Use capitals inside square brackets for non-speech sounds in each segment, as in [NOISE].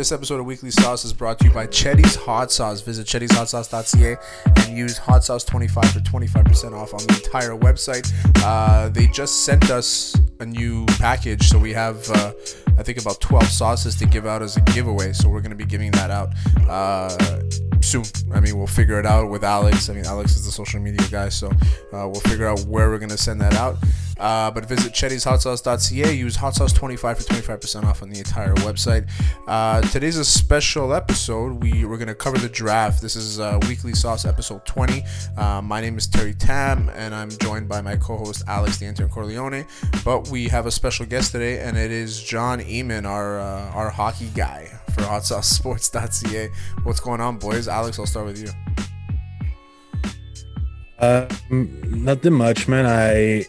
This episode of Weekly Sauce is brought to you by Chetty's Hot Sauce. Visit chettyshotsauce.ca and use Hot Sauce 25 for 25% off on the entire website. Uh, they just sent us a new package, so we have, uh, I think, about 12 sauces to give out as a giveaway. So we're going to be giving that out uh, soon. I mean, we'll figure it out with Alex. I mean, Alex is the social media guy, so uh, we'll figure out where we're going to send that out. Uh, but visit chettyshotsauce.ca. Use hot sauce 25 for 25% off on the entire website. Uh, today's a special episode. We, we're going to cover the draft. This is uh, Weekly Sauce episode 20. Uh, my name is Terry Tam, and I'm joined by my co host Alex the Intern Corleone. But we have a special guest today, and it is John Eamon, our, uh, our hockey guy for hot sauce hotsaucesports.ca. What's going on, boys? Alex, I'll start with you. Um, nothing much, man. I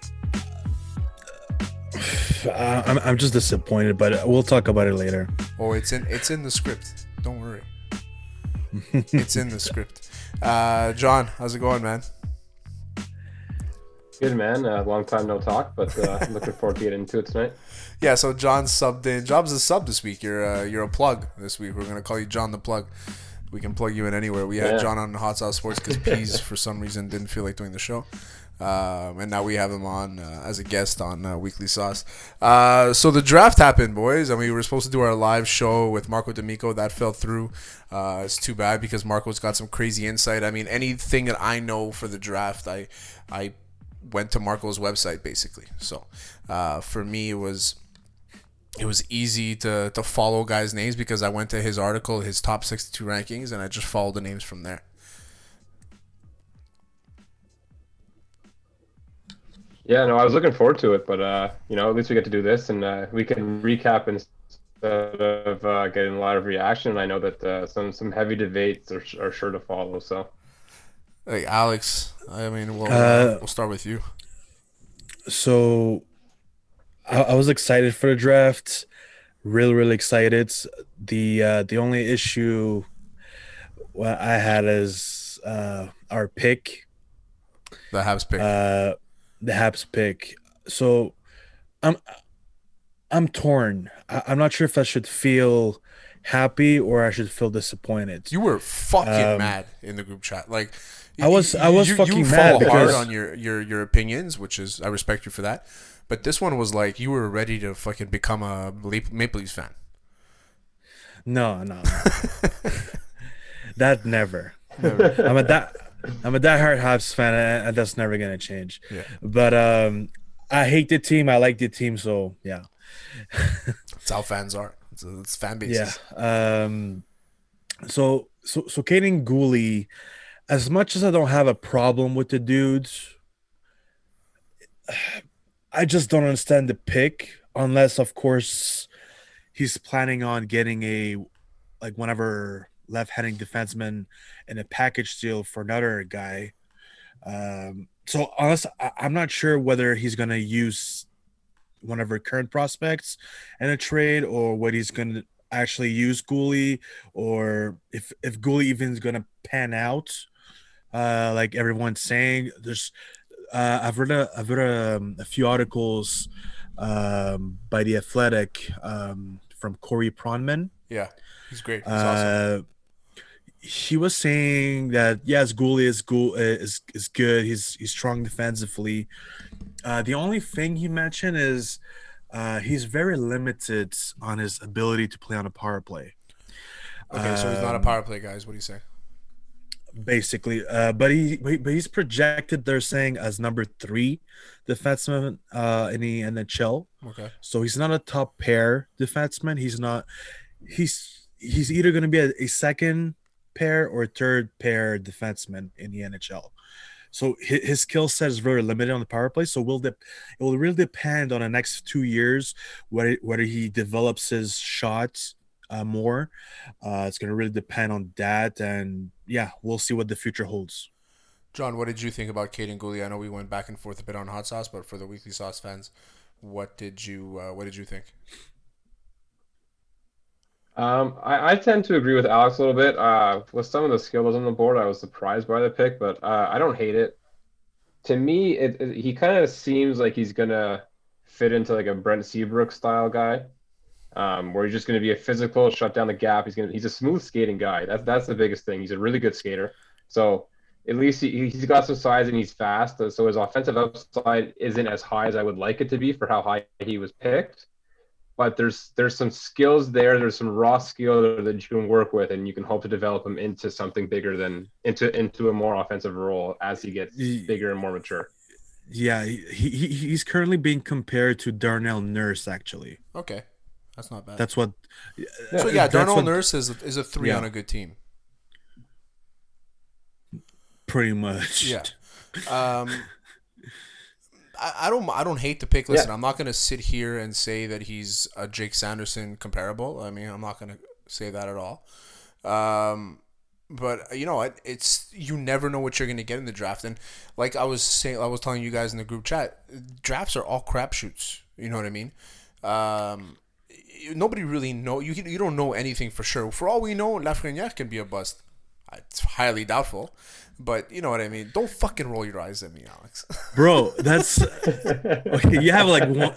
uh, I'm, I'm just disappointed, but we'll talk about it later. Oh, it's in it's in the script. Don't worry. [LAUGHS] it's in the script. Uh, John, how's it going, man? Good man. Uh, long time no talk, but uh, [LAUGHS] looking forward to getting into it tonight. Yeah, so John subbed in. Job's a sub this week. You're uh, you're a plug this week. We're gonna call you John the Plug. We can plug you in anywhere. We had Yeah. John on Hot Sauce Sports because [LAUGHS] Pease for some reason didn't feel like doing the show. Um, and now we have him on uh, as a guest on uh, Weekly Sauce. Uh, so the draft happened, boys, and we were supposed to do our live show with Marco D'Amico. That fell through. Uh, it's too bad because Marco's got some crazy insight. I mean, anything that I know for the draft, I I went to Marco's website basically. So uh, for me, it was it was easy to, to follow guys' names because I went to his article, his top 62 rankings, and I just followed the names from there. Yeah, no, I was looking forward to it, but uh, you know, at least we get to do this, and uh, we can recap instead of uh, getting a lot of reaction. And I know that uh, some some heavy debates are, are sure to follow. So Hey, Alex, I mean, we'll, Uh, we'll start with you. So I, I was excited for the draft, really, really excited. The uh, the only issue what I had is uh, our pick, The Habs pick. The Habs pick. So I'm I'm torn. I, I'm not sure if I should feel happy or I should feel disappointed. you were fucking um, mad in the group chat. Like, I was- I was you, fucking you mad follow hard because- on your, your, your opinions, which is, I respect you for that. But this one was like, you were ready to fucking become a Maple Leafs fan. No, no, no. [LAUGHS] that never. I'm a that I'm a diehard Habs fan, and that's never gonna change. Yeah. But um, I hate the team. I like the team, so yeah, That's how fans are. It's, it's fan bases. yeah. Um, so so so Kaiden Guhle, as much as I don't have a problem with the dudes, I just don't understand the pick unless, of course, he's planning on getting a like whenever left-handed defenseman in a package deal for another guy. Um, so honest, I, I'm not sure whether he's gonna use one of our current prospects in a trade or what he's gonna actually use Guhle or if if Guhle even is gonna pan out. Uh, like everyone's saying, there's uh, I've read a I've read um, a few articles um, by the Athletic um, from Corey Pronman. Yeah. He's great. He's awesome. He was saying that yes, Guhle is Goul is is good. He's he's strong defensively. Uh, the only thing he mentioned is uh, he's very limited on his ability to play on a power play. Okay, so he's not a um, power play guy, is what he's saying. basically. Uh, but he but he's projected. They're saying as number three defenseman uh, in the NHL. Okay. So he's not a top pair defenseman. He's not. He's he's either going to be a, a second pair or third pair defenseman in the NHL. So his, his skill set is very limited on the power play. So will de- it will really depend on the next two years whether whether he develops his shots uh, more. Uh, it's going to really depend on that, and yeah, we'll see what the future holds. John, what did you think about Kaiden Guhle? I know we went back and forth a bit on hot sauce, but for the weekly sauce fans, what did you uh, what did you think? Um, I, I tend to agree with Alex a little bit. Uh, with some of the skills on the board, I was surprised by the pick, but uh, I don't hate it. To me, it, it- he kind of seems like he's gonna fit into like a Brent Seabrook style guy. um, where he's just to be a physical, shut down the gap. He's to, he's a smooth skating guy. That's that's the biggest thing. He's a really good skater. So at least he, he's got some size and he's fast. So his offensive upside isn't as high as I would like it to be for how high he was picked. But there's there's some skills there. There's some raw skill that you can work with, and you can hope to develop him into something bigger than into into a more offensive role as he gets bigger and more mature. Yeah, he, he he's currently being compared to Darnell Nurse. Actually, Okay, that's not bad. that's what. so yeah, Darnell what- Nurse is a, is a three Yeah. on a good team. Pretty much. Yeah. Um, I, I don't I don't hate the pick. Listen, Yeah. I'm not gonna sit here and say that he's a Jake Sanderson comparable. I mean, I'm not gonna say that at all. Um, but you know what? It's you never know what you're gonna get in the draft, and like I was saying, I was telling you guys in the group chat, drafts are all crapshoots. You know what I mean? Um, nobody really know you. You don't know anything for sure. For all we know, Lafreniere can be a bust. It's highly doubtful, but you know what I mean. Don't fucking roll your eyes at me, Alex. [LAUGHS] bro. That's okay. You have like one.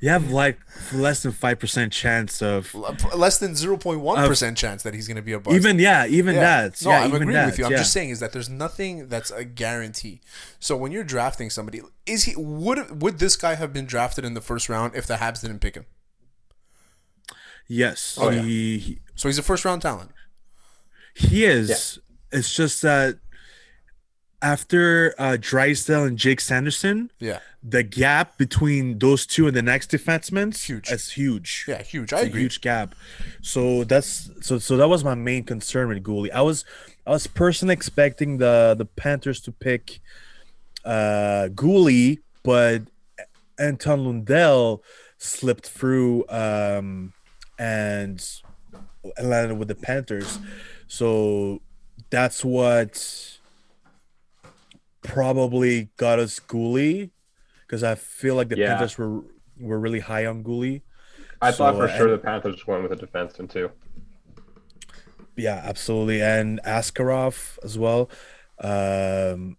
You have like less than five percent chance of Less than zero point one percent chance that he's going to be a bust. even. Yeah, even Yeah. that. No, yeah, I'm even agreeing that. with you. I'm yeah. just saying is that there's nothing that's a guarantee. So when you're drafting somebody, is he would would this guy have been drafted in the first round if the Habs didn't pick him? Yes, Oh, yeah. he, he So he's a first round talent. he is. It's just that after uh, Drysdale and Jake Sanderson, Yeah, the gap between those two and the next defenseman Huge. That's huge. yeah, huge. I It's agree. huge gap. So that's so so that was my main concern with Guhle. I was I was personally expecting the the Panthers to pick uh Guhle, but Anton Lundell slipped through um and landed with the Panthers. So that's what probably got us Guhle because I feel like the Yeah. Panthers were were really high on Guhle. I thought So, for sure and- the Panthers went with a defenseman too. Yeah, absolutely. And Askarov as well. Um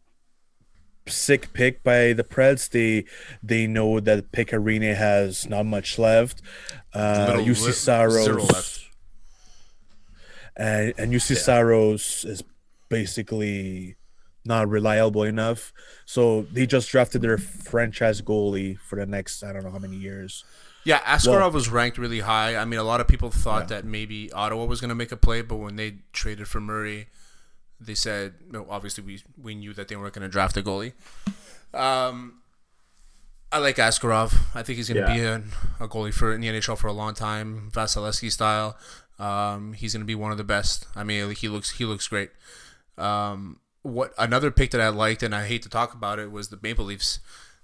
sick pick by the Preds. They they know that Pekka Rinne has not much left. Uh Little Juuse li- Saros zero and and Juuse Saros is basically not reliable enough. So they just drafted their franchise goalie for the next I don't know how many years. Yeah, Askarov was ranked really high. I mean, a lot of people thought that maybe Ottawa was going to make a play, but when they traded for Murray, they said, no, obviously we we knew that they weren't going to draft a goalie. Um, I like Askarov. I think he's going to Yeah. be a, a goalie for in the NHL for a long time, Vasilevskiy style. Um, he's going to be one of the best. I mean, he looks he looks great. Um, what another pick that I liked, and I hate to talk about it, was the Maple Leafs.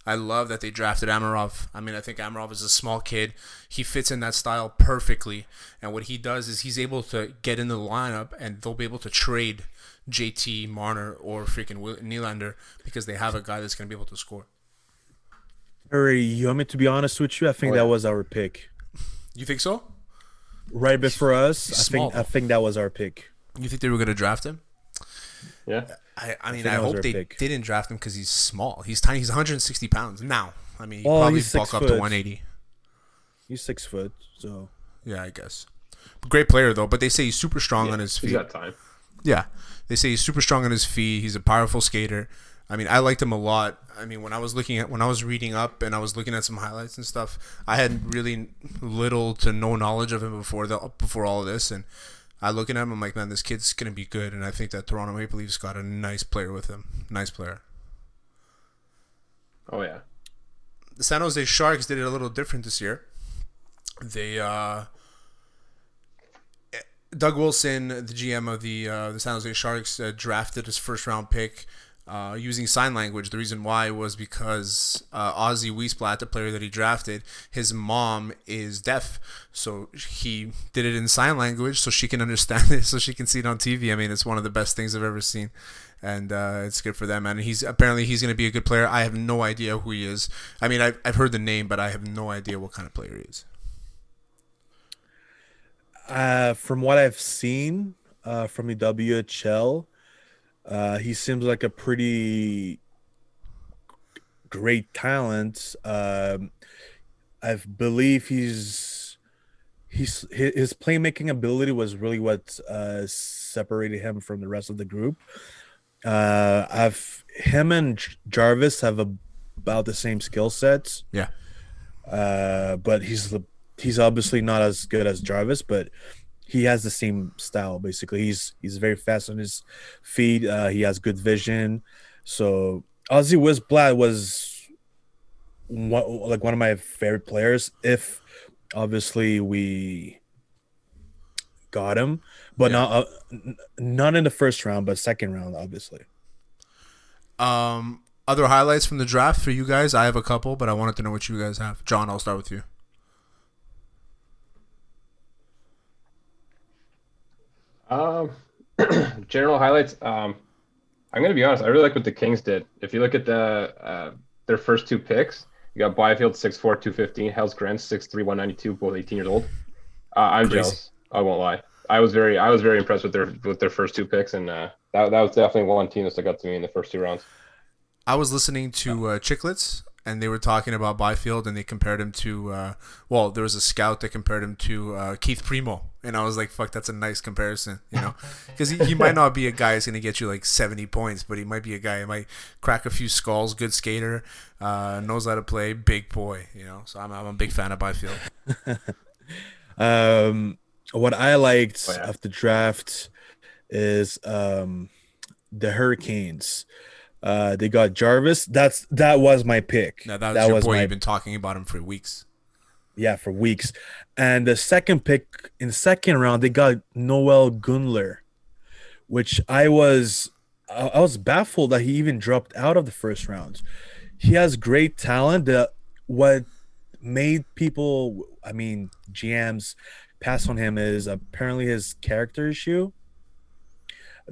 I love that they drafted Amirov. I mean, I think Amirov is a small kid. He fits in that style perfectly. And what he does is he's able to get into the lineup, and they'll be able to trade JT Marner or freaking Will- Nylander because they have a guy that's going to be able to score. Harry, you want me to be honest with you? I think Oh, that was our pick. You think so? Right before us, I small, think I think that was our pick. You think they were going to draft him? Yeah. I, I mean, think I, hope they pick. didn't draft him because he's small. He's tiny. He's 160 pounds now. I mean, he Well, probably bulk six up to 180. He's six foot, so Yeah, I guess. Great player though, but they say he's super strong on his He's feet. got time. Yeah, they say he's super strong on his feet. He's a powerful skater. I mean, I liked him a lot. I mean, when I was looking at when I was reading up and I was looking at some highlights and stuff, I had really little to no knowledge of him before the before all of this, and I look at him, I'm like, man, this kid's gonna be good, and I think that Toronto Maple Leafs got a nice player with him. Nice player. Oh yeah. the San Jose Sharks did it a little different this year. They uh, Doug Wilson, the GM of the uh, the San Jose Sharks, uh, drafted his first round pick uh, using sign language. The reason why was because uh, Ozzy Wiesblatt, the player that he drafted, his mom is deaf, so he did it in sign language so she can understand [LAUGHS] it, so she can see it on TV. I mean, it's one of the best things I've ever seen and uh, it's good for them. And he's apparently he's going to be a good player. I have no idea who he is. I mean, I've, I've heard the name, but I have no idea what kind of player he is. uh, from what I've seen uh, from the WHL, uh, he seems like a pretty great talent. Um, I believe he's he's his, his playmaking ability was really what uh, separated him from the rest of the group. Uh, I've him and Jarvis have a, about the same skill sets. Yeah. Uh, but he's he's obviously not as good as Jarvis, but he has the same style basically. He's he's very fast on his feet. Uh, he has good vision. So Ozzy Wiesblatt was one, like one of my favorite players. If obviously we got him, but Yeah. not uh, n- not in the first round, but second round, obviously. Um, other highlights from the draft for you guys? I have a couple, but I wanted to know what you guys have. John, I'll start with you. Um, [CLEARS THROAT] general highlights. Um, I'm gonna be honest. I really like what the Kings did. If you look at the uh, their first two picks, you got Byfield 6'4", 215, Helge Grans 6'3", 192, both 18 years old. Uh, I'm Crazy. jealous. I won't lie. I was very I was very impressed with their with their first two picks, and uh, that that was definitely one team that stuck out to me in the first two rounds. I was listening to uh, Chiclets, and they were talking about Byfield, and they compared him to, uh, well, there was a scout that compared him to uh, Keith Primeau, and I was like, fuck, that's a nice comparison, you know, [LAUGHS] because he, he might not be a guy who's gonna get you like seventy points, but he might be a guy who might crack a few skulls, good skater, uh, knows how to play, big boy, you know. So I'm, I'm a big fan of Byfield. [LAUGHS] Um, what I liked Oh, yeah. of the draft is um, the Hurricanes. Uh, they got Jarvis. That's that was my pick. Now that was your boy. my You've been talking about him for weeks. yeah for weeks. And the second pick in the second round, they got Noel Gunler, which I was I I was baffled that he even dropped out of the first round. He has great talent. The what made people, I mean, GMs pass on him is apparently his character issue.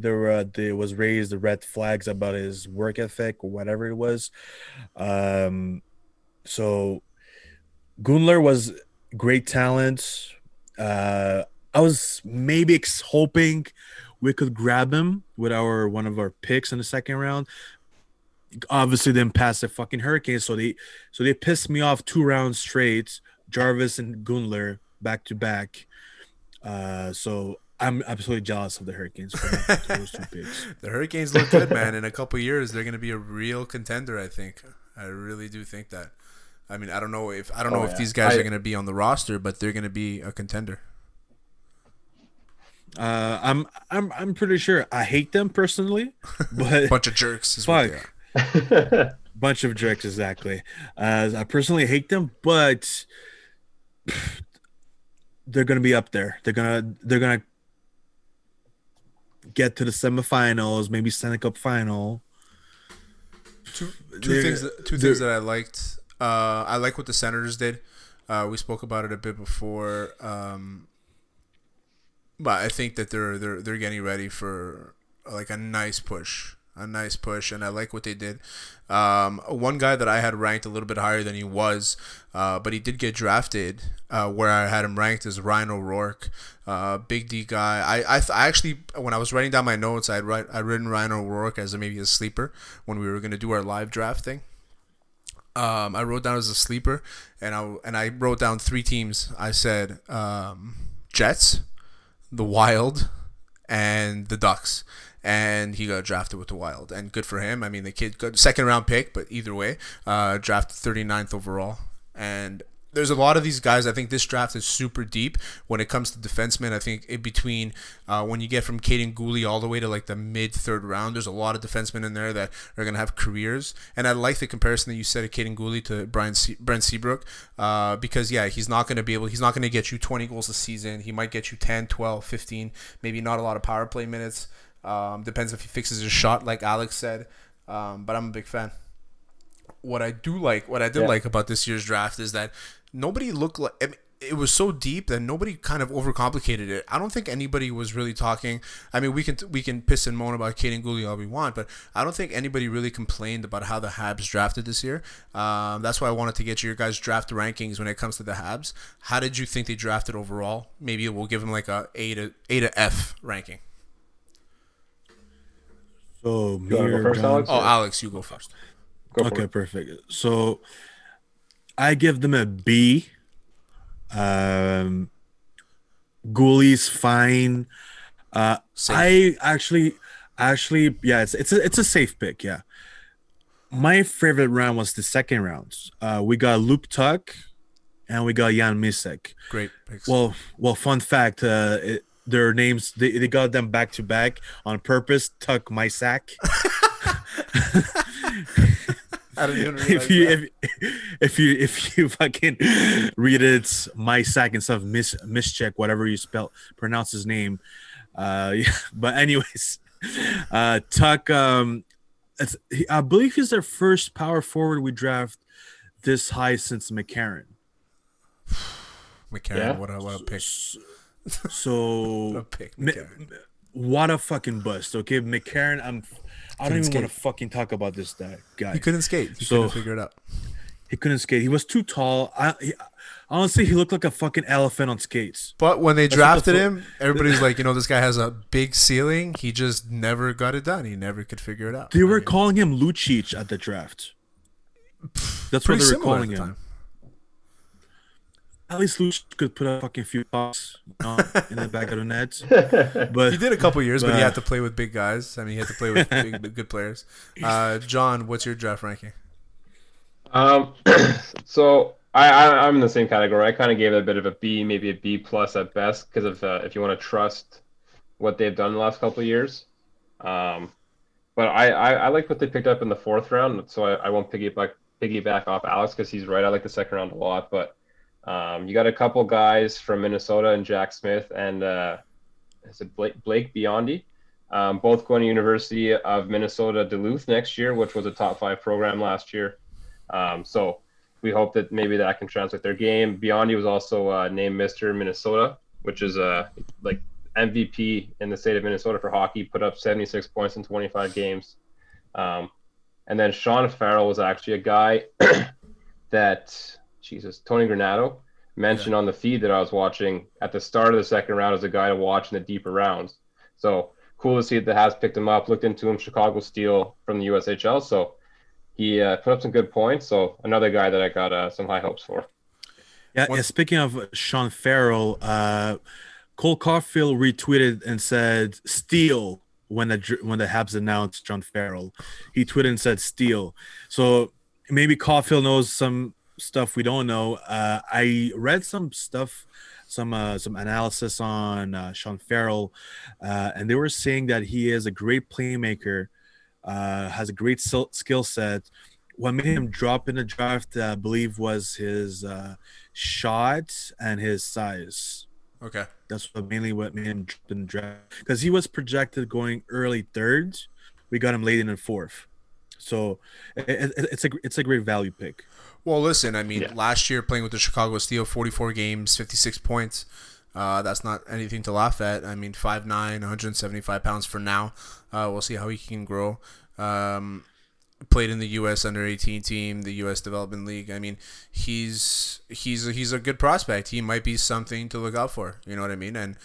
There were there was raised the red flags about his work ethic or whatever it was. Um, so Gunler was great talent. Uh, I was maybe hoping we could grab him with our one of our picks in the second round. Obviously, didn't pass the fucking Hurricanes, so they so they pissed me off two rounds straight. Jarvis and Gunler back to back. Uh, so I'm absolutely jealous of the Hurricanes for [LAUGHS] those two picks. The Hurricanes look good, man. In a couple years, they're going to be a real contender. I think. I really do think that. I mean, I don't know if I don't know Oh, if yeah. these guys I- are going to be on the roster, but they're going to be a contender. Uh, I'm I'm I'm pretty sure I hate them personally, [LAUGHS] but Bunch of jerks. Is what they fuck. are. [LAUGHS] bunch of jerks exactly uh, i personally hate them but [SIGHS] they're gonna be up there they're gonna they're gonna get to the semifinals maybe Stanley Cup final Two, two things. That, two things that I liked. Uh, I like what the Senators did. Uh, we spoke about it a bit before. Um, but I think that they're they're they're getting ready for like a nice push, a nice push, and I like what they did. Um, one guy that I had ranked a little bit higher than he was, uh, but he did get drafted. Uh, where I had him ranked is Ryan O'Rourke, uh, big D guy. I I, th- I actually when I was writing down my notes, I'd write I written Ryan O'Rourke as a, maybe a sleeper when we were gonna do our live draft thing. Um, I wrote down as a sleeper, and I and I wrote down three teams. I said um, Jets, the Wild, and the Ducks. And he got drafted with the Wild, and good for him. I mean, the kid got second round pick, but either way, uh, drafted 39th overall. And there's a lot of these guys. I think this draft is super deep when it comes to defensemen. I think in between uh, when you get from Kaiden Guhle all the way to like the mid third round, there's a lot of defensemen in there that are going to have careers. And I like the comparison that you said of Kaiden Guhle to Brian Se- Brent Seabrook uh, because, yeah, he's not going to be able, he's not going to get you 20 goals a season. He might get you 10, 12, 15, maybe not a lot of power play minutes. Um, depends if he fixes his shot, like Alex said. Um, but I'm a big fan what I do like, what I did Yeah. like about this year's draft is that nobody looked like. I mean, it was so deep that nobody kind of overcomplicated it. I don't think anybody was really talking. I mean, we can we can piss and moan about Kaiden Guhle all we want, but I don't think anybody really complained about how the Habs drafted this year. Um, that's why I wanted to get your guys' draft rankings when it comes to the Habs. How did you think they drafted overall? Maybe we'll give them like a A to A to F ranking. So You wanna go first, John? Alex? Oh, Alex, you go first. Go okay it. perfect so i give them a b um Guhle's fine. Uh, Safe. I actually, actually, yeah, it's it's a it's a safe pick. Yeah, my favorite round was the second round. Uh, we got Luke Tuch, and we got Jan Mysak. Great picks. Well, well, fun fact. Uh, it, their names they, they got them back to back on purpose. Tuch Mysak. [LAUGHS] [LAUGHS] I didn't even if you if, if you if you fucking read it my sack and stuff mis mischeck whatever you spell pronounce his name uh [LAUGHS] yeah, but anyways uh tuck um it's, i believe he's their first power forward we draft this high since McCarron [SIGHS] McCarron Yeah. what a what a pick. What a so [LAUGHS] pick, Mi- what a fucking bust okay mccarron i'm i don't even want to fucking talk about this guy He couldn't skate. He So- couldn't figure it out. he couldn't skate he was too tall i he, honestly he looked like a fucking elephant on skates But when they the drafted fu- him, everybody's like, you know, this guy has a big ceiling. He just never got it done. He never could figure it out. They I were mean, calling him Lucic at the draft. That's what they were calling the him. Time. At least Lucic could put a fucking few bucks you know, in the back of the net. [LAUGHS] But he did a couple years, but he had to play with big guys. I mean, he had to play with big, [LAUGHS] good players. Uh, John, what's your draft ranking? Um, [CLEARS THROAT] so I, I I'm in the same category. I kind of gave it a bit of a B, maybe a B plus at best, because of uh, if you want to trust what they've done the last couple of years. Um, but I, I I like what they picked up in the fourth round, so I, I won't piggyback piggyback off Alex because he's right. I like the second round a lot, but um, you got a couple guys from Minnesota and Jack Smith and uh, is it Blake Blake Biondi, um, both going to University of Minnesota Duluth next year, which was a top five program last year. Um, so we hope that maybe that can translate their game. Biondi was also uh, named Mr. Minnesota, which is uh, like MVP in the state of Minnesota for hockey. Put up 76 points in 25 games. Um, and then Sean Farrell was actually a guy [CLEARS THROAT] that Jesus Tony Granato mentioned on the feed that I was watching at the start of the second round as a guy to watch in the deeper rounds. So cool to see that the has picked him up. Looked into him, Chicago Steel from the USHL. So he uh, put up some good points. So another guy that I got uh, some high hopes for. yeah, yeah, speaking of Sean Farrell, uh, Cole Caufield retweeted and said "steal" when the when the Habs announced John Farrell. He tweeted and said "steal." So maybe Caufield knows some stuff we don't know. Uh, I read some stuff, some uh, some analysis on uh, Sean Farrell, uh, and they were saying that he is a great playmaker, uh, has a great skill set. What made him drop in the draft, uh, I believe, was his uh, shot and his size. Okay. That's what mainly what made him drop in the draft because he was projected going early third. We got him late in the fourth, so it, it, it's a it's a great value pick. Well, listen, I mean, Yeah. last year playing with the Chicago Steel, 44 games, 56 points. Uh, that's not anything to laugh at. I mean, 5'9", 175 pounds for now. Uh, we'll see how he can grow. Um, played in the U.S. under 18 team, the U.S. Development League. I mean, he's he's he's a good prospect. He might be something to look out for. You know what I mean? And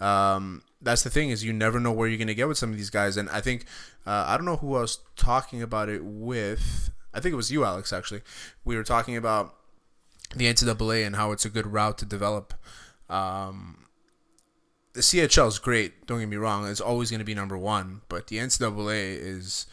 um, that's the thing is you never know where you're gonna get with some of these guys. And I think uh, I don't know who I was talking about it with. I think it was you, Alex. Actually, we were talking about the NCAA and how it's a good route to develop. Um, the CHL is great. Don't get me wrong; it's always going to be number one. But the NCAA is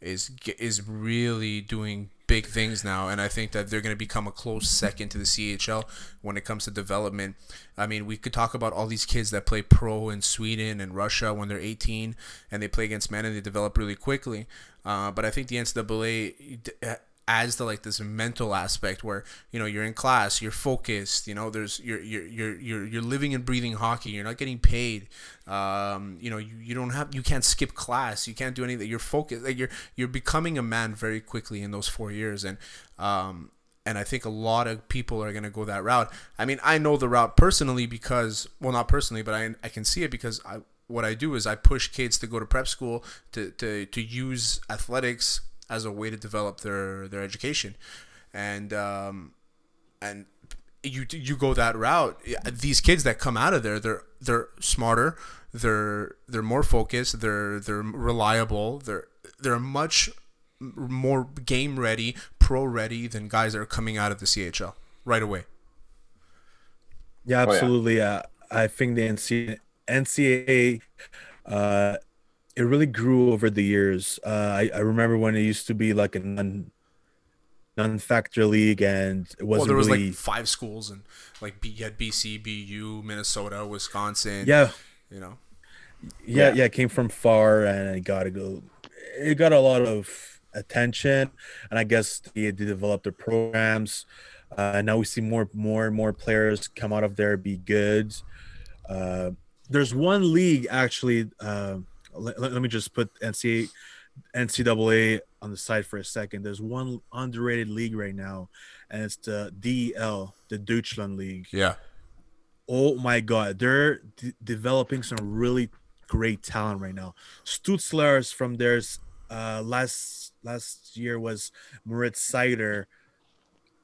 is is really doing big things now, and I think that they're going to become a close second to the CHL when it comes to development. I mean, we could talk about all these kids that play pro in Sweden and Russia when they're 18, and they play against men and they develop really quickly. Uh, but I think the NCAA adds to like this mental aspect where you know you're in class you're focused you know there's you're you're you're you're, you're living and breathing hockey you're not getting paid um, you know you, you don't have you can't skip class you can't do anything you're focused like you're you're becoming a man very quickly in those four years and um and I think a lot of people are going to go that route. I mean, I know the route personally because, well, not personally, but I, I can see it because I, what I do is I push kids to go to prep school to, to, to use athletics as a way to develop their their education, and um, and you you go that route. These kids that come out of there, they're they're smarter, they're they're more focused, they're they're reliable, they're they're much more game ready, pro ready than guys that are coming out of the CHL right away. Yeah, Oh, yeah. absolutely. Uh, I think the NCAA, NCAA uh, it really grew over the years. Uh, I, I remember when it used to be like a non non-factor league, and it wasn't well, there was really. like five schools, and like B, you had BC, BU, Minnesota, Wisconsin. yeah, you know. yeah, Yeah. yeah, it came from far, and it got to go. It got a lot of attention, and I guess they, they developed their programs. Uh, now we see more, more and more players come out of there be good. Uh, there's one league actually. Uh, let, let me just put NCAA, NCAA on the side for a second. There's one underrated league right now, and it's the DEL, the Deutschland League Yeah. oh my god they're d- developing some really great talent right now stutzlers from theirs uh last last year was Moritz Seider.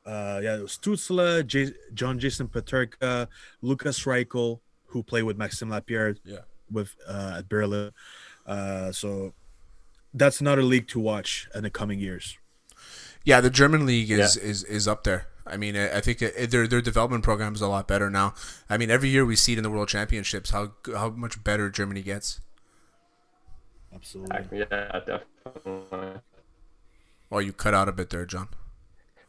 Uh, yeah, Stützle, J- John Jason Peterka, Lukas Reichel, who played with Maxime Lapierre Yeah. With uh, at Berlin. Uh, so that's another league to watch in the coming years. Yeah, the German league is is, is up there. I mean, I I think it, their their development program is a lot better now. I mean, every year we see it in the World Championships how how much better Germany gets. Absolutely. Yeah, definitely. Well, you cut out a bit there, John.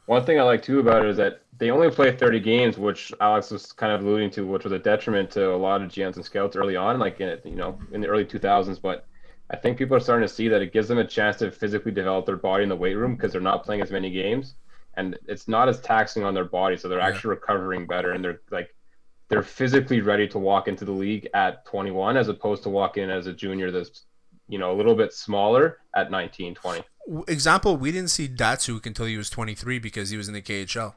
One thing I like too about it is that they only play 30 games, which Alex was kind of alluding to, which was a detriment to a lot of GMs and scouts early on, like in you know in the early 2000s. But I think people are starting to see that it gives them a chance to physically develop their body in the weight room because they're not playing as many games, and it's not as taxing on their body, so they're Yeah. actually recovering better, and they're like they're physically ready to walk into the league at 21 as opposed to walk in as a junior that's you know a little bit smaller at 19 20 Example: We didn't see Datsyuk until he was 23 because he was in the KHL.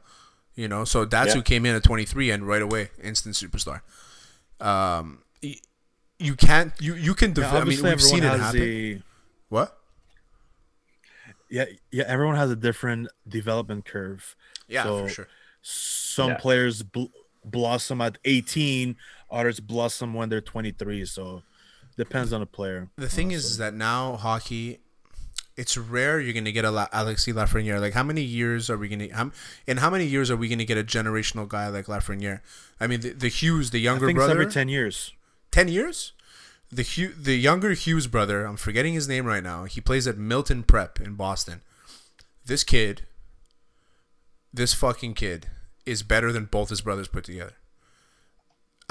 You know, so Datsyuk Yeah. came in at 23 and right away instant superstar. Um, you can't you you can Yeah, develop. I mean, we've seen it happen. a What? yeah, yeah. Everyone has a different development curve. Yeah, So- for sure. Some Yeah. players bl- blossom at 18, others blossom when they're 23. So depends on the player. The thing is, is that now hockey, it's rare you're gonna get a La- Alexis Lafreniere. Like, how many years are we gonna? How, in how many years are we gonna get a generational guy like Lafreniere? I mean, the, the Hughes, the younger brother, every 10 years. 10 years. The Hugh, the younger Hughes brother, I'm forgetting his name right now. He plays at Milton Prep in Boston. This kid, this fucking kid, is better than both his brothers put together.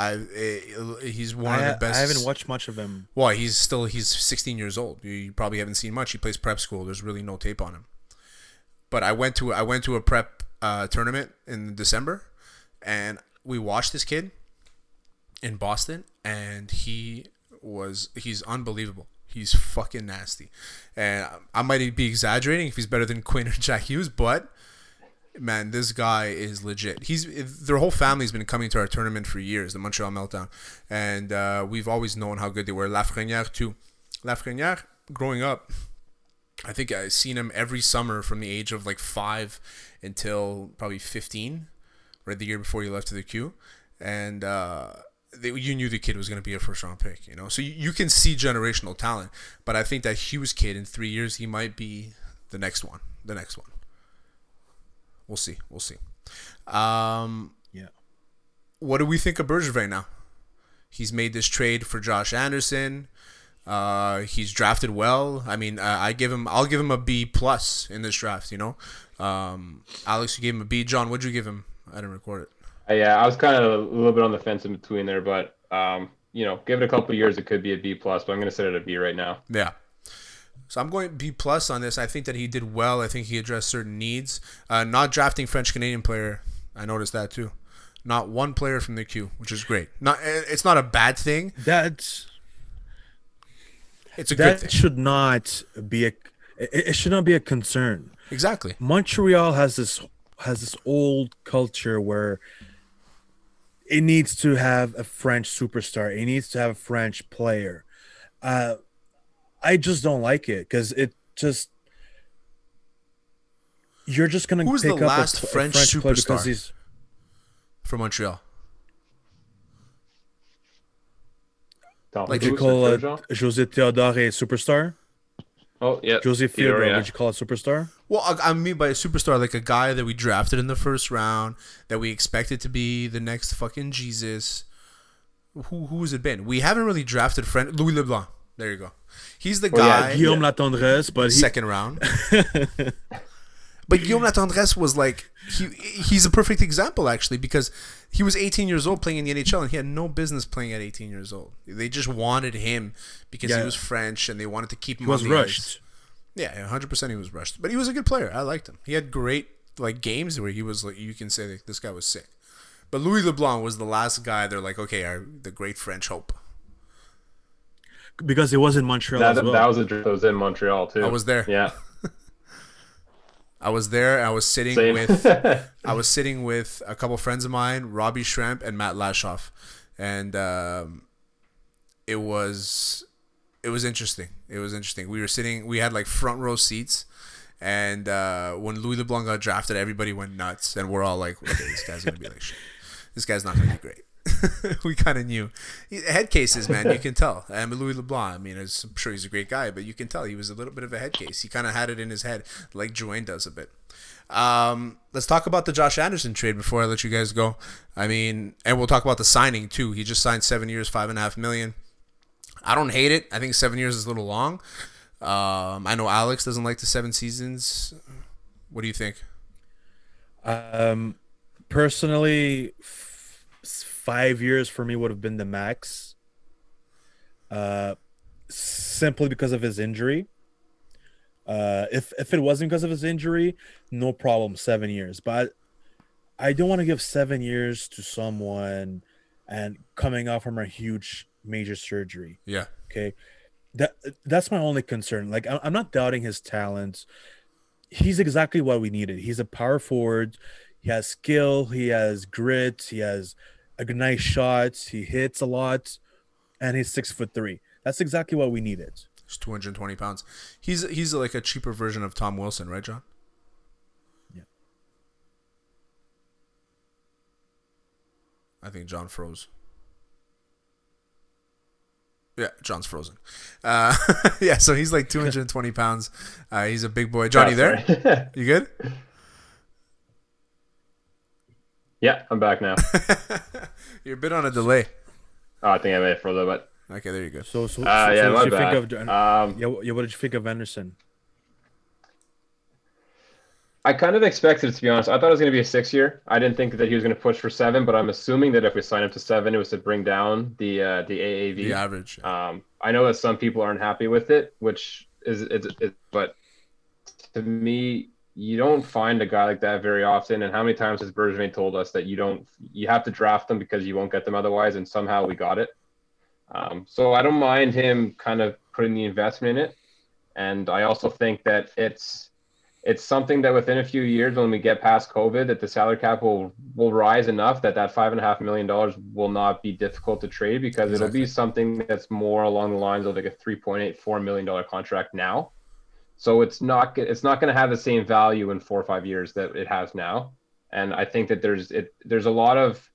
I, eh, he's one I, of the best. I haven't watched much of him. Well, he's still he's 16 years old. You, you probably haven't seen much. He plays prep school. There's really no tape on him. But I went to I went to a prep uh, tournament in December, and we watched this kid in Boston, and he was he's unbelievable. He's fucking nasty, and I might be exaggerating if he's better than Quinn or Jack Hughes, but man, this guy is legit. He's their whole family's been coming to our tournament for years, the Montreal Meltdown, and uh, we've always known how good they were. Lafreniere too. Lafreniere, growing up, I think I seen him every summer from the age of like five until probably fifteen, right the year before he left to the Q, and. Uh, they, you knew the kid was going to be a first round pick, you know. So you, you can see generational talent, but I think that Hughes kid in three years he might be the next one, the next one. We'll see. We'll see. Um, Yeah. what do we think of Bergevin now? He's made this trade for Josh Anderson. Uh, he's drafted well. I mean, uh, I give him. I'll give him a B plus in this draft. You know, um, Alex, you gave him a B. John, what'd you give him? I didn't record it. Uh, yeah, I was kind of a little bit on the fence in between there, but um, you know, give it a couple of years, it could be a B plus. But I'm going to set it a B right now. Yeah. So I'm going B plus on this. I think that he did well. I think he addressed certain needs. Uh, not drafting French Canadian player. I noticed that too. Not one player from the queue, which is great. Not. It's not a bad thing. That's It's a good that thing. should not be a it, it should not be a concern. Exactly. Montreal has this has this old culture where it needs to have a French superstar. It needs to have a French player. Uh, I just don't like it because it just you're just gonna Who's pick the up last a, pl- a French player because superstar? he's from Montreal. Tom, Like would you call the uh. Jose Theodore a superstar? Oh yeah, Jose Theodore, Theodore, yeah. would you call a superstar? Well, I, I mean by a superstar, like a guy that we drafted in the first round, that we expected to be the next fucking Jesus. who who has it been? We haven't really drafted friend Louis LeBlanc. There you go. He's the Well, yeah, guy Guillaume Latendresse, but he, second round. [LAUGHS] but Guillaume Latendresse was like he he's a perfect example actually because he was 18 years old playing in the NHL and he had no business playing at 18 years old. They just wanted him because he was French and they wanted to keep him he was rushed. Yeah, 100% he was rushed. But he was a good player. I liked him. He had great like games where he was like you can say that this guy was sick. But Louis LeBlanc was the last guy they're like okay, our, the great French hope. Because it was in Montreal That, as well. that was a draft that was in Montreal too. I was there. Yeah. [LAUGHS] I was there. I was sitting Same. with [LAUGHS] I was sitting with a couple friends of mine, Robbie Schremp and Matt Lashoff, and um, it was it was interesting. It was interesting. We were sitting. We had like front row seats, and uh, when Louis LeBlanc got drafted, everybody went nuts, and we're all like, "Okay, this guy's gonna be like shit. [LAUGHS] This guy's not gonna be great." [LAUGHS] we kind of knew. Head cases, man. You can tell. And Louis LeBlanc. I mean, I'm sure he's a great guy, but you can tell he was a little bit of a head case. He kind of had it in his head, like Joanne does a bit. Um, let's talk about the Josh Anderson trade before I let you guys go. I mean, and we'll talk about the signing too. He just signed seven years, five and a half million. I don't hate it. I think seven years is a little long. Um, I know Alex doesn't like the seven seasons. What do you think? Um, personally, five years for me would have been the max. Uh, simply because of his injury. Uh, if if it wasn't because of his injury, no problem, seven years. But I don't want to give seven years to someone and coming off from a huge major surgery. Yeah. Okay, that that's my only concern. Like I'm not doubting his talent. He's exactly what we needed. He's a power forward. He has skill. He has grit. He has a good- nice shot. He hits a lot, and he's six foot three. That's exactly what we needed. He's 220 pounds. He's he's like a cheaper version of Tom Wilson, right, John? Yeah. I think John froze. Yeah, John's frozen. Uh, [LAUGHS] yeah, so he's like 220 pounds. Uh, he's a big boy. Johnny, there? there? [LAUGHS] You good? Yeah, I'm back now. [LAUGHS] You're a bit on a delay. Oh, I think I made it for a little bit. Okay, there you go. So, so, Uh, so, yeah, so what did you bad. think of? Um, yeah, yeah, what did you think of Anderson? I kind of expected it to be honest. I thought it was going to be a six year. I didn't think that he was going to push for seven, but I'm assuming that if we sign up to seven, it was to bring down the uh, the AAV. The average. Um, I know that some people aren't happy with it, which is it's it, but to me, you don't find a guy like that very often. And how many times has Bergevin told us that you don't you have to draft them because you won't get them otherwise, and somehow we got it. Um, so I don't mind him kind of putting the investment in it, and I also think that it's it's something that within a few years, when we get past COVID, that the salary cap will will rise enough that that five and a half million dollars will not be difficult to trade because it'll be something that's more along the lines of like a three point eight four million dollar contract now. So it's not it's not going to have the same value in four or five years that it has now, and I think that there's it there's a lot of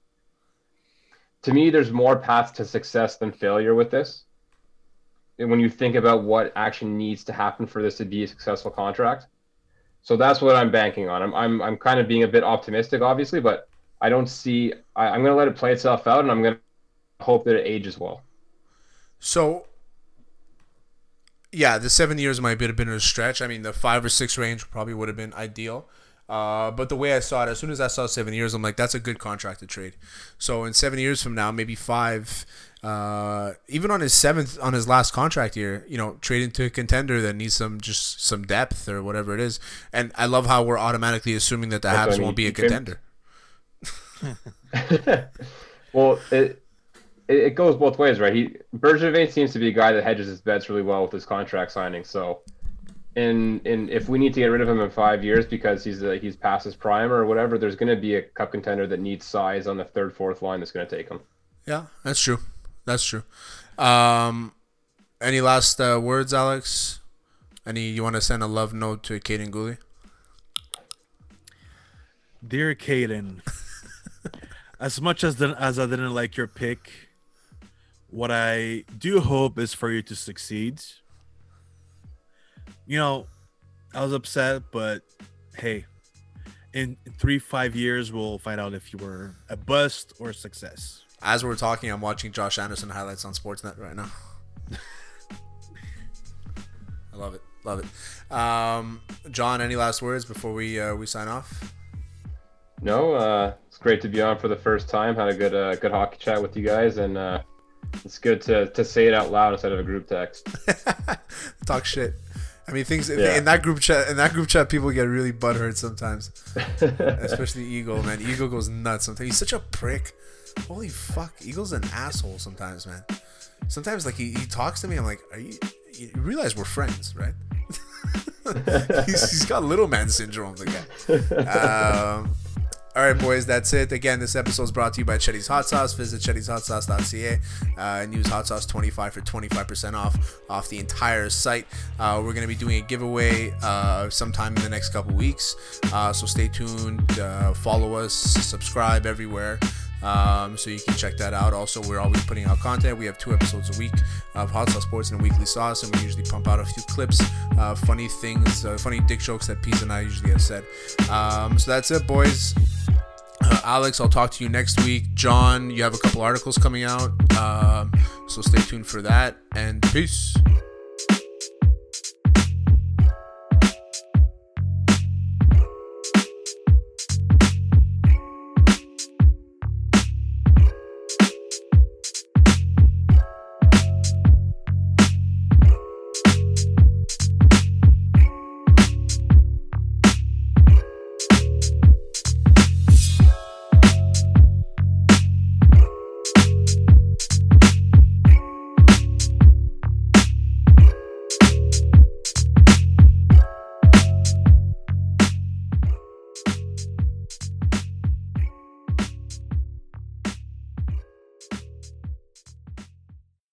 to me there's more paths to success than failure with this. And when you think about what actually needs to happen for this to be a successful contract. So that's what I'm banking on. I'm I'm I'm kind of being a bit optimistic, obviously, but I don't see. I, I'm going to let it play itself out, and I'm going to hope that it ages well. So, yeah, the seven years might have been a stretch. I mean, the five or six range probably would have been ideal. Uh, but the way I saw it, as soon as I saw seven years, I'm like, that's a good contract to trade. So in seven years from now, maybe five, uh, even on his seventh, on his last contract year, you know, trade into a contender that needs some just some depth or whatever it is. And I love how we're automatically assuming that the That's Habs won't be a contender. [LAUGHS] [LAUGHS] well, it, it it goes both ways, right? He Bergevin seems to be a guy that hedges his bets really well with his contract signing. So, in in if we need to get rid of him in five years because he's uh, he's past his prime or whatever, there's going to be a cup contender that needs size on the third, fourth line that's going to take him. Yeah, that's true. That's true. Um, any last uh, words, Alex? Any you want to send a love note to Kaiden Guhle? Dear Kaiden, [LAUGHS] as much as the, as I didn't like your pick, what I do hope is for you to succeed. You know, I was upset, but hey, in three five years we'll find out if you were a bust or a success. As we're talking, I'm watching Josh Anderson highlights on Sportsnet right now. [LAUGHS] I love it, love it. Um, John, any last words before we uh, we sign off? No, uh, it's great to be on for the first time. Had a good uh, good hockey chat with you guys, and uh, it's good to, to say it out loud instead of a group text. [LAUGHS] Talk shit. I mean, things Yeah. in that group chat. In that group chat, people get really butthurt sometimes, [LAUGHS] especially Eagle. Man, Eagle goes nuts sometimes. He's such a prick. Holy fuck, Eagle's an asshole sometimes, man. Sometimes, like he, he talks to me, I'm like, are you? You realize we're friends, right? [LAUGHS] he's, he's got little man syndrome, the guy. Um, all right, boys, that's it. Again, this episode is brought to you by Chetty's Hot Sauce. Visit chettyshotsauce.ca uh, and use Hot Sauce 25 for 25% off off the entire site. Uh, we're going to be doing a giveaway uh, sometime in the next couple weeks. Uh, so stay tuned, uh, follow us, subscribe everywhere. Um, so you can check that out. Also, we're always putting out content. We have two episodes a week of Hot Sauce Sports and a weekly sauce, and we usually pump out a few clips, uh, funny things, uh, funny dick jokes that Pete and I usually have said. Um, so that's it, boys. Uh, Alex, I'll talk to you next week. John, you have a couple articles coming out, um, so stay tuned for that. And peace.